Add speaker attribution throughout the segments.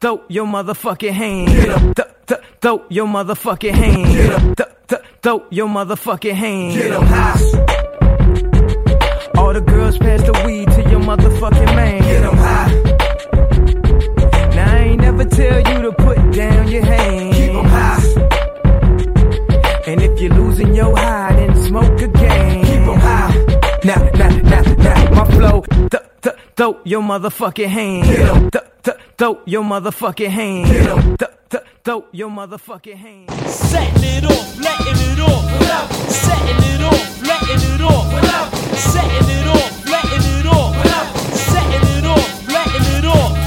Speaker 1: throw your motherfucking hands. Get up, th- th- throw your motherfucking hands. Get up, th- th- throw your motherfucking hands. Get up high. All the girls pass the weed to your motherfucking man. Get them high. Now I ain't never tell you to put down your hands. Keep 'em high. And if you're losing your high, then smoke again. Keep 'em high. Now, now, now, now, my flow. Th- th- throw your motherfucking hands. Get 'em. Th- th- throw your motherfucking 'em. Th- th- throw your motherfucking hands.
Speaker 2: Setting it off, letting it off. Setting it off, letting it off. Setting it off, letting it off. Setting it off, letting it off.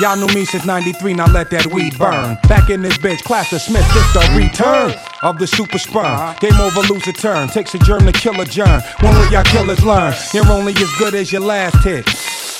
Speaker 3: Y'all knew me since 93, now let that weed burn. Back in this bitch, Class of Smith, it's the return of the super sperm. Game over, lose a turn. Takes a germ to kill a germ. When will y'all killers learn? You're only as good as your last hit.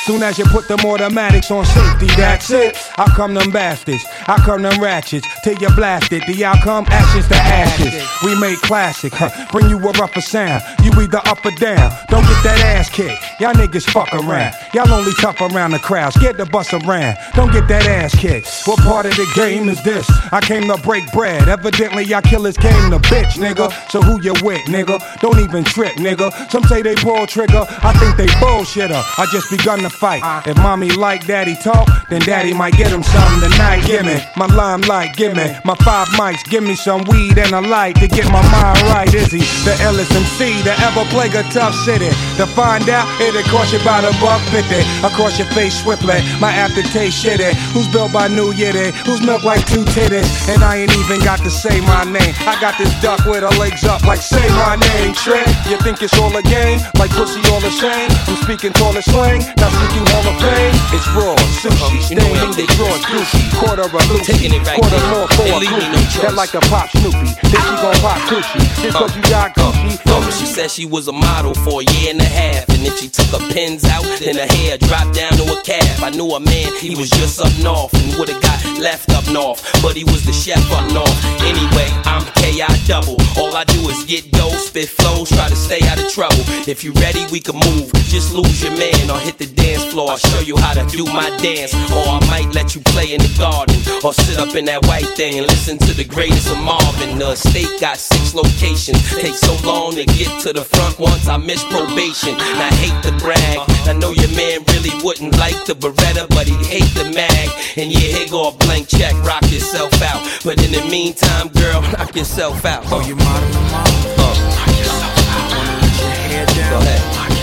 Speaker 3: Soon as you put them automatics on safety, that's it. I come them bastards, I come them ratchets, till you blast it. The outcome, ashes to ashes. We make classic, huh? Bring you a rougher sound. You either up or down. Don't get that ass kicked. Y'all niggas fuck around. Y'all only tough around the crowd. Scared to bust around. Don't get that ass kicked. What part of the game is this? I came to break bread. Evidently, y'all killers came to bitch, nigga. So who you with, nigga? Don't even trip, nigga. Some say they pull trigger. I think they bullshitter. I just begun to fight. If mommy like daddy talk, then daddy might get him something tonight. Give me my limelight, give me my five mics, give me some weed and a light to get my mind right. Is he the LSMC MC to ever plague a tough city? To find out, it'll cost you about a buck fifty. Across your face swiftly, my aftertaste shitty. Who's built by New Yitty? Who's milk like two titties? And I ain't even got to say my name. I got this duck with her legs up, like say my name. Trick, you think it's all a game? Like pussy all the same? I'm speaking taller slang, speaking Hall of Fame. It's raw, sushi,
Speaker 4: You know
Speaker 3: staining
Speaker 4: I'm
Speaker 3: the
Speaker 4: taking
Speaker 3: drawers,
Speaker 4: it.
Speaker 3: Quarter of Lucy,
Speaker 4: taking it right
Speaker 3: quarter more for a
Speaker 4: leave me no
Speaker 3: groupie.
Speaker 4: choice.
Speaker 3: That like a pop Snoopy. Then she gon' pop Gucci. Just cause you got Gucci.
Speaker 4: Uh, she said she was a model for a year and a half. And then she took her pins out, then her hair dropped down to a calf. I knew a man, he was just up north and would've got left up north. But he was the chef up north. Anyway, I'm KI double. All I do is get dough, spit flows, try to stay out of trouble. If you ready, we can move. Just lose your man or hit the dance floor. I'll show you how to do my dance. Or I might let you play in the garden. Or sit up in that white thing and listen to the greatest of Marvin. The state got six locations. Take so long to get to the front once I miss probation. And I hate to brag. I know your man really wouldn't like the Beretta, but he'd hate the mag. And yeah, here go a blank check, rock yourself out. But in the meantime, girl, knock yourself out. Oh, you modeling, mom? Uh. Knock yourself out. Wanna let your hair down? Go ahead.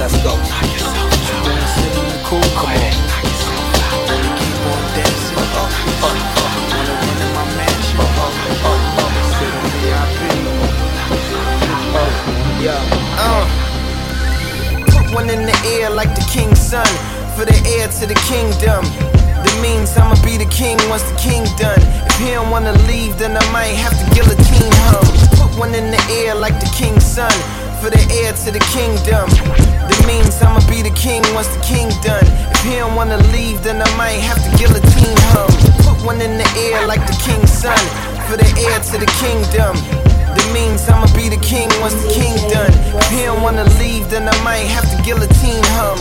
Speaker 4: Let's go.
Speaker 5: Put one in the air like the king's son. For the heir to the kingdom. That means I'ma be the king once the king done. If he don't wanna leave, then I might have to guillotine him. Put one in the air like the king's son. For the heir to the kingdom. That means I'ma be the king once the king done. If he don't wanna leave, then I might have to guillotine him. Put one in the air like the king's son. For the heir to the kingdom. That means I'ma be the king once the king done. If he don't wanna leave, then I might have to guillotine him.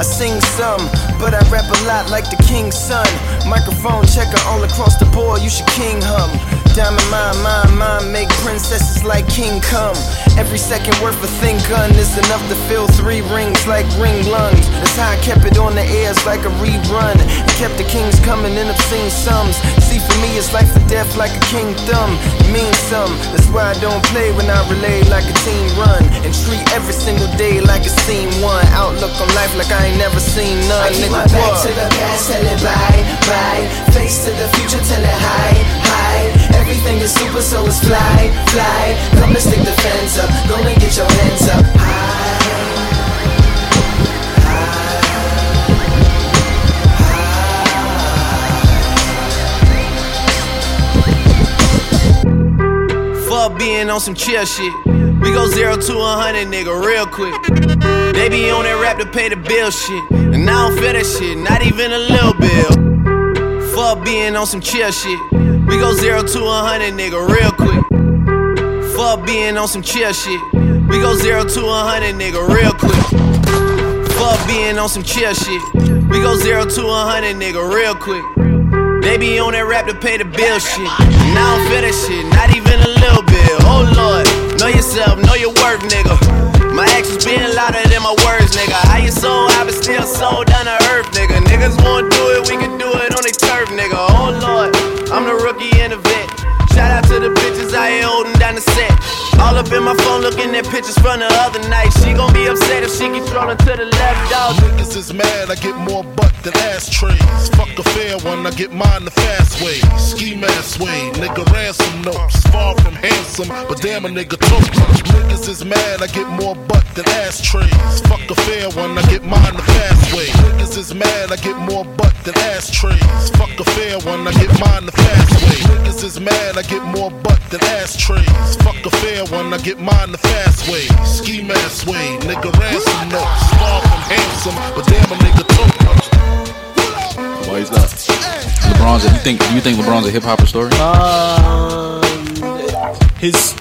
Speaker 5: I sing some, but I rap a lot like the king's son. Microphone checker all across the board, you should king hum. Diamond mine, mine, mine, make princesses like King come. Every second worth a thin gun is enough to fill three rings like ring lungs. That's how I kept it on the airs like a rerun. And kept the kings coming in obscene sums. See, for me, it's life or death like a king thumb. It means some. That's why I don't play when I relay like a team run. And treat every single day like a scene one. Outlook on life like I ain't never seen none.
Speaker 6: I keep
Speaker 5: Nigga,
Speaker 6: my back
Speaker 5: what?
Speaker 6: to the past, tell it bye, bye. Face to the future, tell it hi, hi. Everything is super, so it's fly, fly. Come and stick the fence up. Go and get your hands up
Speaker 7: being on some chill shit. We go zero to a hundred, nigga, real quick. They be on that rap to pay the bill shit. And I don't feel that shit, not even a little bill. Fuck being on some chill shit. We go zero to a hundred, nigga, real quick. Fuck being on some chill shit. We go zero to a hundred, nigga, real quick. Fuck being on some chill shit. We go zero to a hundred, nigga, real quick. They be on that rap to pay the bill shit. And I don't that shit, not even a little bit. Oh lord, know yourself, know your worth, nigga. My actions being louder than my words, nigga. How you so high but still so down to earth, nigga. Niggas wanna do it, we can do it on the turf, nigga. Oh lord, And the vet. Shout out to the bitches I here holding. All up in my phone looking at pictures from the other night. She gon' be upset if she keep scrolling to the left, dog.
Speaker 8: Niggas is mad, I get more butt than ashtrays. Fuck a fair one, I get mine the fast way. Ski mask way, nigga ransom notes. Far from handsome, but damn a nigga tote. Niggas is mad, I get more butt than ashtrays. Fuck a fair one, I get mine the fast way. Niggas is mad, I get more butt than ashtrays. Fuck a fair one, I get mine the fast way. Niggas is mad, I get more butt than ashtrays. Fuck a fair one, I get mine the fast way. Ski mask way, nigga ransom notes. Far from handsome, but damn a nigga tote.
Speaker 9: Why is that? LeBron's. A, you think? Do you think LeBron's a hip hop historian?
Speaker 10: Um, his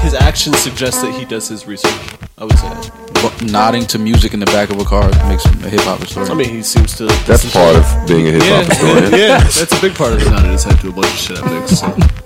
Speaker 10: his actions suggest that he does his research. I would say.
Speaker 9: But nodding to music in the back of a car makes him a hip hop historian.
Speaker 10: I mean, he seems to.
Speaker 11: That's part of being a hip hop
Speaker 10: Yeah,
Speaker 11: historian.
Speaker 10: yeah, that's a big part of it. Nodded his head to a bunch of shit. I think. So.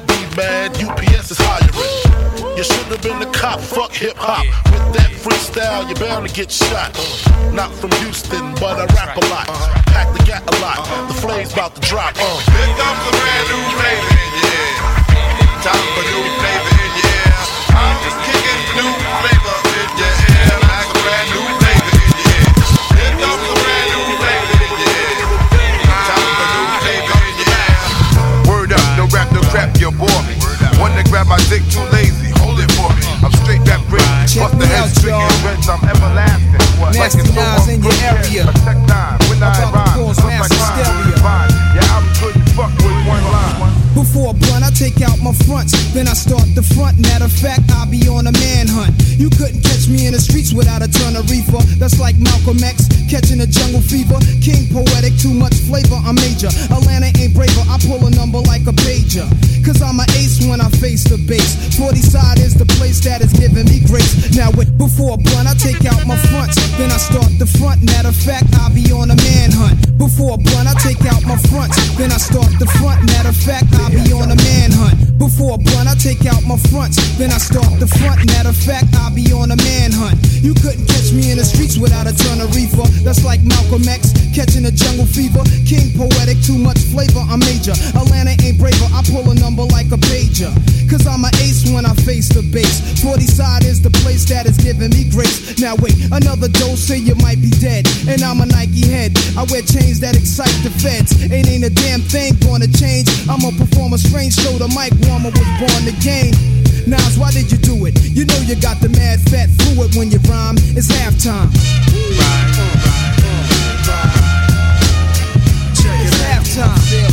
Speaker 8: mad, UPS is hiring. You should have been a cop, fuck hip hop. With that freestyle, you're bound to get shot. Not from Houston, but I rap a lot. Pack the gat a lot. The flame's about to drop. Uh.
Speaker 12: Here comes a brand new your ear. Time for new flavor One to grab my dick, too lazy, hold it for me. I'm straight rich,
Speaker 13: Check
Speaker 12: bust the head
Speaker 13: y'all.
Speaker 12: rich, I'm everlasting. What?
Speaker 13: Nasty
Speaker 12: like so
Speaker 13: in your area.
Speaker 12: a tech nine, when I rhyme, look like mine, Yeah, I'm good, fuck with one line.
Speaker 13: Before a blunt, I take out my fronts, then I start the front. Matter of fact, I'll be on a manhunt. You couldn't catch me in the streets without a ton of reefer. That's like Malcolm X catching a jungle fever. King poetic, too much flavor, I'm major. Atlanta ain't braver, I pull a number like a pager. Cause I'm an ace when I face the base. 40 side is the place that is giving me grace. Now, with, before a blunt, I take out my fronts, then I start the front. Matter of fact, I'll be on a manhunt. Before a blunt, I take out my fronts, then I start the front. Matter of fact, I'll be on a manhunt. Before a blunt, I take out my fronts, then I start the front. Matter of fact, I'll be on a manhunt. You couldn't catch me in the streets without a ton of reefer. That's like Malcolm X catching a jungle fever. King poetic, too much flavor, I'm major. Atlanta ain't braver, I pull a number like a pager. Cause I'm an ace when I face the base. 40 side is the place that is giving me grace. Now wait, another dose, say you might be dead. And I'm a Nike head. I wear chains that excite the feds. Ain't ain't a damn thing gonna change. I'm a performer strange, show, the mic warmer was born to game. Nas, why did you do it? You know you got the mad fat fluid when you rhyme. It's halftime. It's halftime.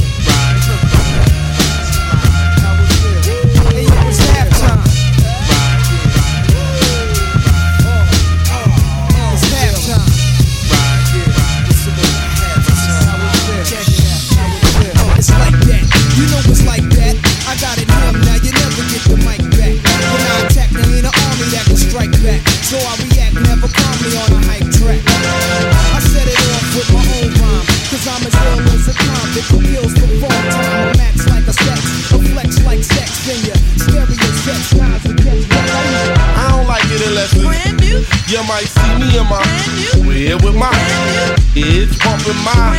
Speaker 13: A convict who fall time. Max like a sex, a flex like sex. Then your stereo sex lines will catch
Speaker 12: I don't like it unless it's You might see me in my Weird with my It's bumping my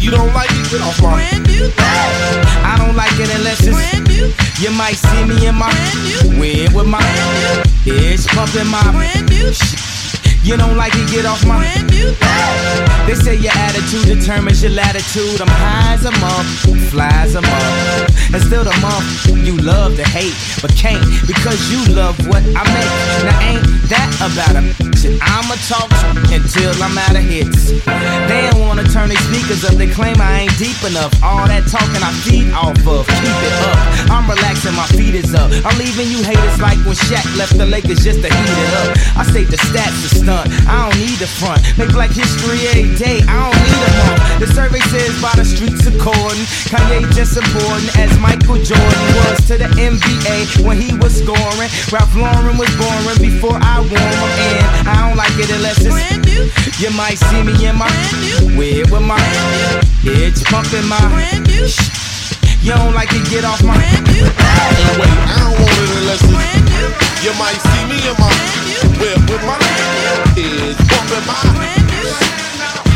Speaker 12: You don't like it? Get off my
Speaker 14: I don't like it unless it's You might see me in my whip with my bitch pumping my You don't like it, get off my They say your attitude determines your latitude. I'm high as a month, fly as a month. And still the month you love to hate, but can't because you love what I make. Now ain't that about a shit? I'ma talk until I'm out of hits. They don't wanna turn their speakers up, they claim I ain't deep enough. All that talking I feed off of, keep it up. I'm I'm leaving you haters like when Shaq left the Lakers just to heat it up. I say the stats are stunt, I don't need the front. Make black history every day, I don't need a month. The survey says by the streets according, Kanye just important as Michael Jordan was to the NBA when he was scoring. Ralph Lauren was boring before I wore him in. I don't like it unless it's brand new. You might see me in my brand new. whip with my bitch pumping my brand new. You don't like it, get off my brand new.
Speaker 8: And wait, I don't want it unless it's brand new. You might see me in my whip with my kids bumping my brand new.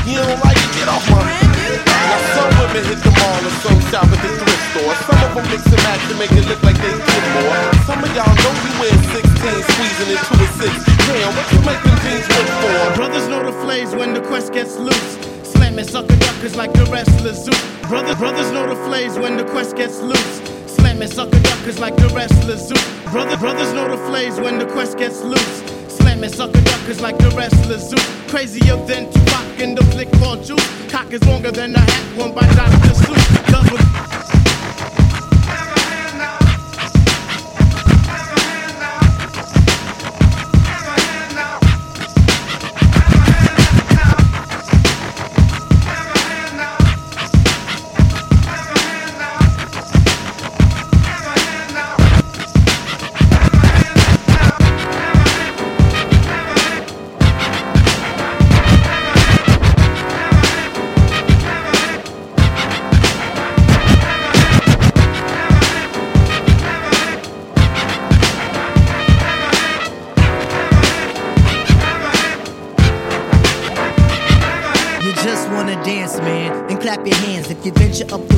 Speaker 8: You don't like it, get off my Now some women hit the mall and some shop at the thrift store. Some of them mix and match to make it look like they get more. Some of y'all know we wear 16, squeezing into a six. Damn, what you make them jeans look for?
Speaker 15: Brothers know the flames when the quest gets loose. Slamming sucker duckers like the wrestlers Zeus. Brothers, brothers know the flames when the quest gets loose. Slamming sucker duckers like the wrestlers Zeus. Brothers, brothers know the flames when the quest gets loose. Slamming sucker duckers like the wrestlers Zeus. Crazier than Tupac in the flick called Juice. Cock is longer than a hat worn by Dr. Seuss. Double
Speaker 16: hands. If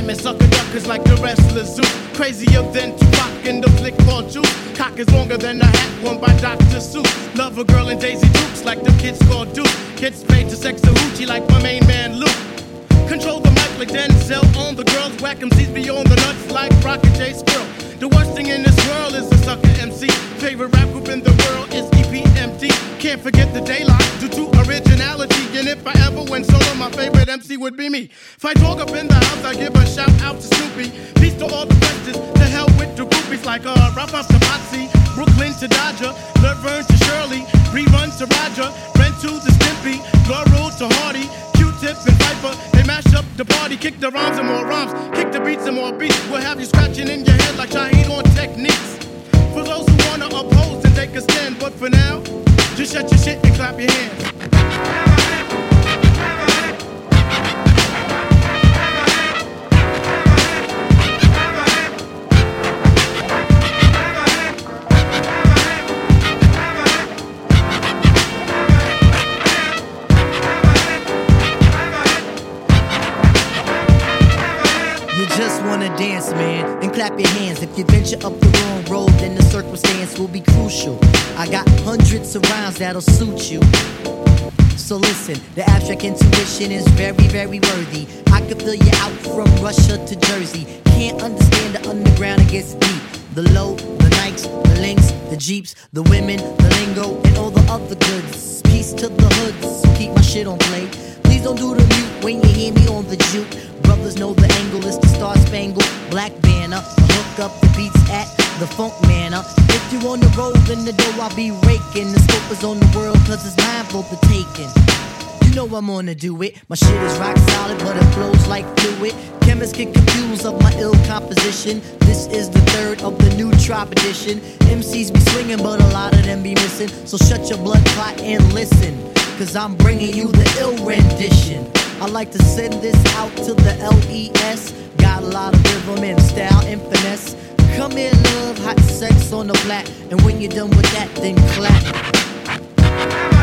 Speaker 15: Slamming sucker duckers like the wrestlers Zeus. Crazier than Tupac in the flick called Juice. Cock is longer than a hat worn by Dr. Seuss. Love a girl in Daisy Dukes like the kids called Duke. Gets paid to sex a hoochie like my main man Luke. Control the mic like Denzel on the girls. Whack MCs beyond the nuts like Rocket J Squirrel. The worst thing in this world is a sucker MC. Favorite rap group in the world is EPMD. Can't forget the daylight due to originality. And if I ever went solo, my favorite MC would be me. If I talk up in the house, I give a shout out to Snoopy. Peace to all the questions. To hell with the groupies like uh, Ralph to Potsy, Brooklyn to Dodger, Laverne to Shirley, Rerun to Roger, Ren to the Stimpy, Laurel to Hardy, Q-Tip and Phifer. They mash up the party, kick the rhymes and more rhymes, kick the beats and more beats. We'll have you scratching in your head like Shaheed on Technics. For those who wanna oppose and take a stand, but for now, just shut your shit and clap your hands.
Speaker 16: That'll suit you. So listen, the abstract intuition is very, very worthy. I could fill you out from Russia to Jersey. Can't understand the underground, it gets deep. The low, the Nikes, the links, the Jeeps, the women, the lingo, and all the other goods. Peace to the hoods, keep my shit on play. Please don't do the mute when you hear me on the juke. Brothers know the angle is the star spangled black banner. Hook up the beats at the funk manner. If you on the road, then the dough I'll be raking. The scope is on the world, cause it's mine for the taking. You know I'm gonna do it. My shit is rock solid, but it flows like fluid. Chemists get confused of my ill composition. This is the third of the new Trop edition. MCs be swinging, but a lot of them be missing. So shut your blood clot and listen. Cause I'm bringing you the ill rendition. I like to send this out to the LES. Got a lot of rhythm and style and finesse. Come here, love, hot sex on the flat. And when you're done with that, then clap.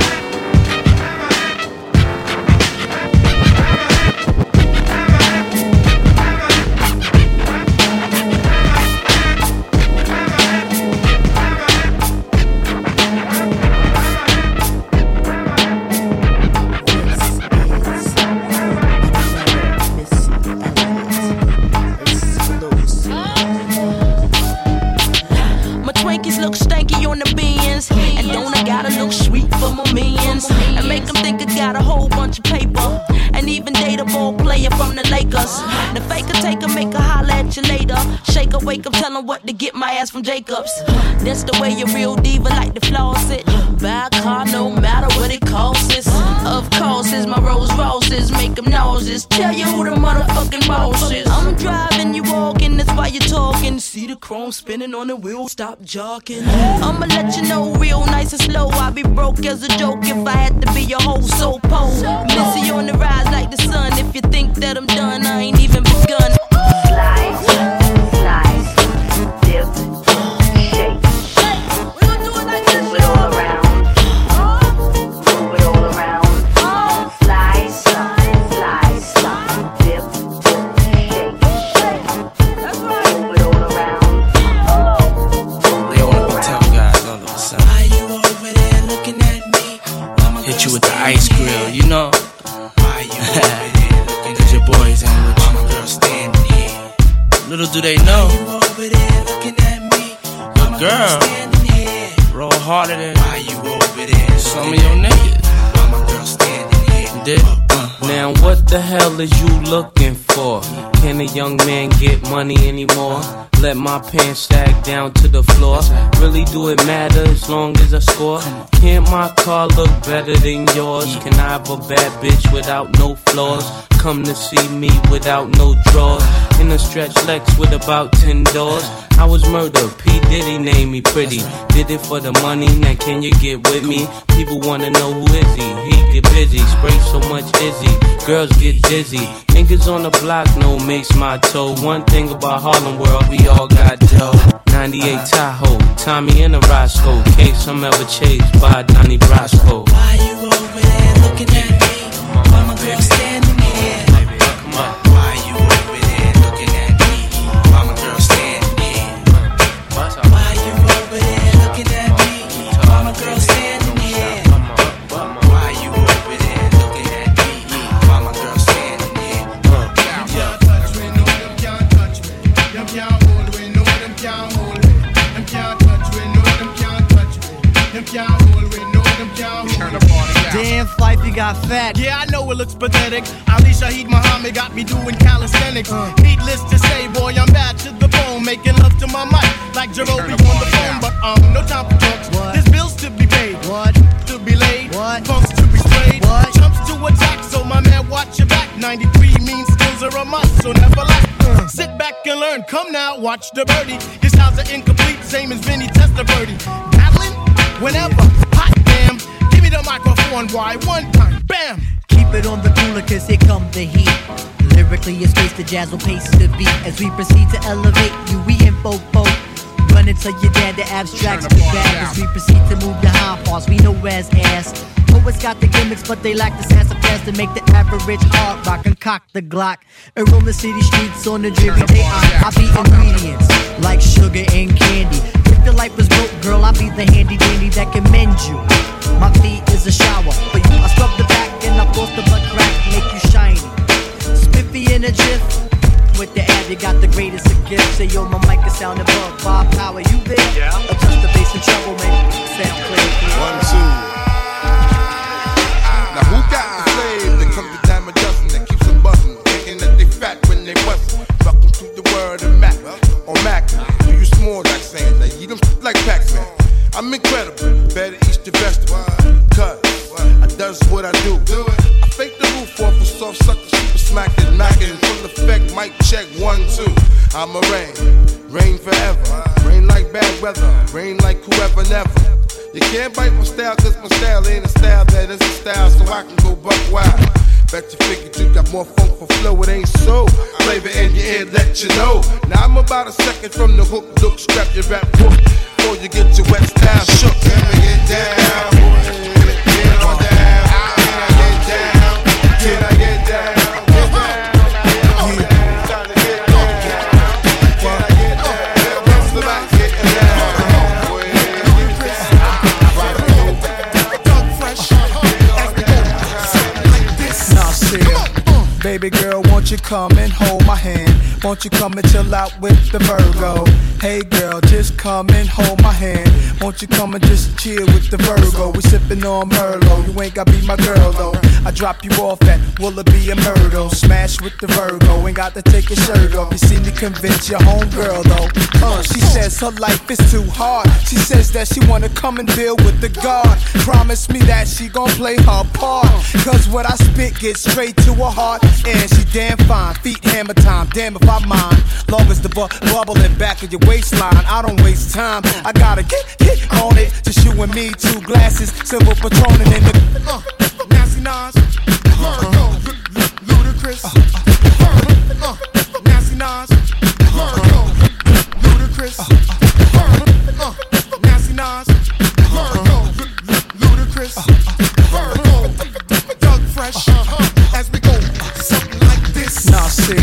Speaker 17: Why you talking. See the chrome spinning on the wheel, stop jogging. I'ma let you know real nice and slow. I'll be broke as a joke if I had to be your whole soul pole. Missy on the rise like the sun. If you think that I'm done, I ain't even begun. Slice,
Speaker 15: roll harder than Why you over there some of your niggas. My girl standing here. Did? Uh, uh.
Speaker 18: Now what the hell is you looking for? Can a young man get money anymore? Let my pants sag down to the floor. Really do it matter as long as I score? Can't my car look better than yours? Can I have a bad bitch without no flaws? Come to see me without no drawers. In a stretch Lex with about 10 doors. I was murdered, P. Diddy named me pretty. Did it for the money, now can you get with me? People wanna know who is he? He get busy, spray so much izzy. Girls get dizzy. Niggas on the block no my toe. One thing about Harlem World, we all got dough. 98 Tahoe, Tommy and a Roscoe. Case I'm ever chased by Donnie Brasco.
Speaker 15: Why you over
Speaker 19: a must. So never lack. Sit back and learn. Come now, watch the birdie. His styles are incomplete, same as Vinny birdie Battling whenever. Hot damn. Give me the microphone, why? One time, bam.
Speaker 16: Keep it on the cooler, cause here come the heat. Lyrically, it's space the jazz will pace the beat as we proceed to elevate you. We info folk. Run it to your dad, the abstracts be bad as we proceed to move your high parts. We know as ass. Poets got the gimmicks, but they lack the sass of fast to make the average hard rock and cock the Glock. And roam the city streets on the dreary day. I, I be ingredients like sugar and candy. If your life was broke, girl, I be the handy dandy that can mend you. My feet is a shower for you. I scrub the back and I force the blood crack, make you shiny. Spiffy in a jiff. With the ab, you got the greatest of gifts. Say yo, my mic is sound above five power. You there? Yeah. Adjust the bass and treble, man. Sound clear.
Speaker 12: One, two. incredible. Better eat the best one. Cut. I does what I do. do it. I fake the roof off a soft sucker, super smack it, knocking. Full effect, mic check, one, two. I'm a rain, rain forever. Rain like bad weather, rain like whoever never. You can't
Speaker 20: bite my style, cause my style ain't a style that is a style, so I can go buck wild. Bet you figured you got more funk for flow, it ain't so. Flavor in your ear, let you know. Now I'm about a second from the hook
Speaker 1: Won't you come and chill out with the Virgo? Hey girl, just come and hold my hand. Won't you come and just chill with the Virgo? We sippin' on Merlot. You ain't gotta be my girl though. I drop you off at Willoughby and Myrtle. Smash with the Virgo. Ain't got to take your shirt off. You see me convince your homegirl though. Uh, she says her life is too hard. She says that she wanna come and deal with the God. Promise me that she gon' play her part. Cause what I spit gets straight to her heart. And she damn fine. Feet hammer time. Damn if I mind. Long as the bu- bubble in back of your waistline. I don't waste time. I gotta get hit on it. Just you and me, two glasses. Silver patronin in the. Uh, Nasty Nas. Virgo. Ludacris. Uh, Nasty Nas. Virgo. Ludacris. Uh, Nasty Nas. Virgo. Ludacris. Virgo. Doug Fresh. As we go. Something like this. Nasir.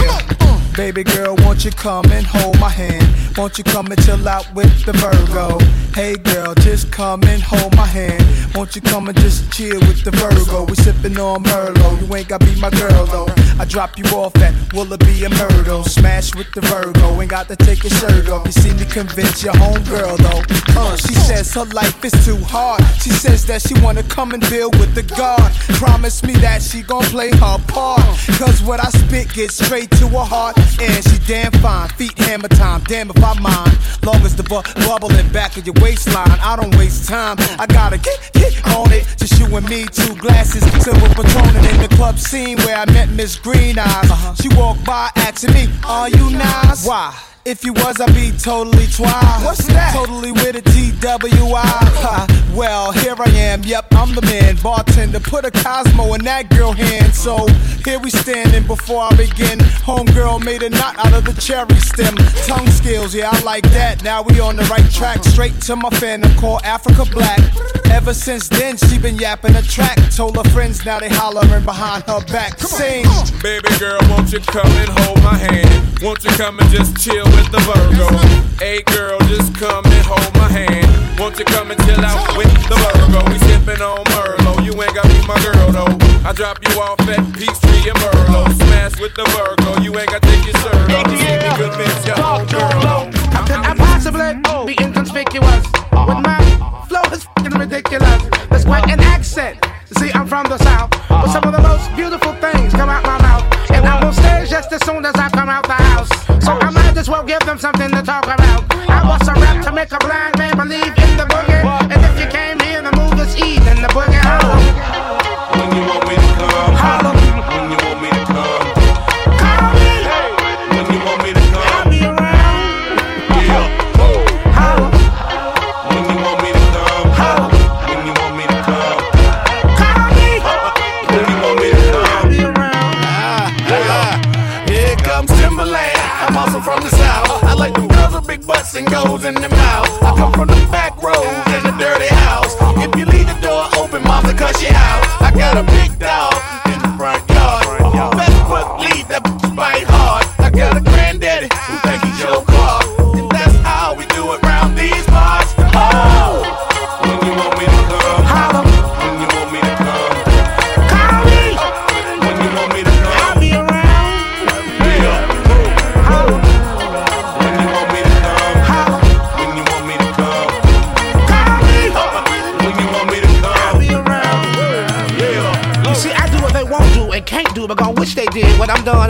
Speaker 1: Baby girl, won't you come and hold my hand? Won't you come and chill out with the Virgo? Hey girl, just come and hold my hand. Won't you come and just chill with the Virgo? We sippin' on Merlot. You ain't gotta be my girl though. I drop you off at Willoughby and Myrtle. Smash with the Virgo. Ain't got to take your shirt off. You see me convince your homegirl though. Uh, she says her life is too hard. She says that she wanna come and build with the God. Promise me that she gon' play her part. Cause what I spit gets straight to her heart. And she damn fine. Feet hammer time. Damn if I mind. Long as the bu- bubble in back of your waistline. I don't waste time. I gotta get, get on it. Just you and me, two glasses. Silver patronin in the club scene where I met Miss Green Eyes. Uh-huh. She walked by asking me, Are you nice? Why? If you was, I'd be totally twice. What's that? Totally with a TWI. Ha, well, here I am. Yep, I'm the man. Bartender, put a Cosmo in that girl hand. So here we standing before I begin. Homegirl made a knot out of the cherry stem. Tongue skills, yeah, I like that. Now we on the right track. Straight to my fandom called Africa Black. Ever since then, she been yapping a track. Told her friends, now they hollering behind her back. Sing.
Speaker 21: Baby girl, won't you come and hold my hand? Won't you come and just chill with the Virgo? Hey girl, just come and hold my hand. Won't you come and chill out with the Virgo? We sippin' on Merlot. You ain't gotta be my girl though. I drop you off at Peachtree and Merlot. Smash with the Virgo. You ain't gotta take your shirt off. You see me convince your homegirl though.
Speaker 22: How could I possibly be inconspicuous with my flow is fing ridiculous? There's quite an accent. See, I'm from the south, but some of the most beautiful give them something to talk about.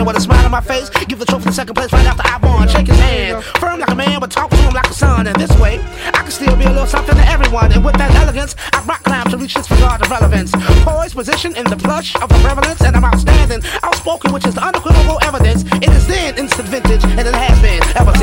Speaker 20: I'm with a
Speaker 22: smile on my face, give the trophy to second place right after I won. Shake his hand, firm like a man, but talk to him like a son. And this way, I can still be a little something to everyone. And with that elegance, I rock climb to reach this regard of relevance. Poised position in the plush of the prevalence, and I'm outstanding, outspoken, which is the unequivocal evidence. It is then instant vintage, and it has been ever.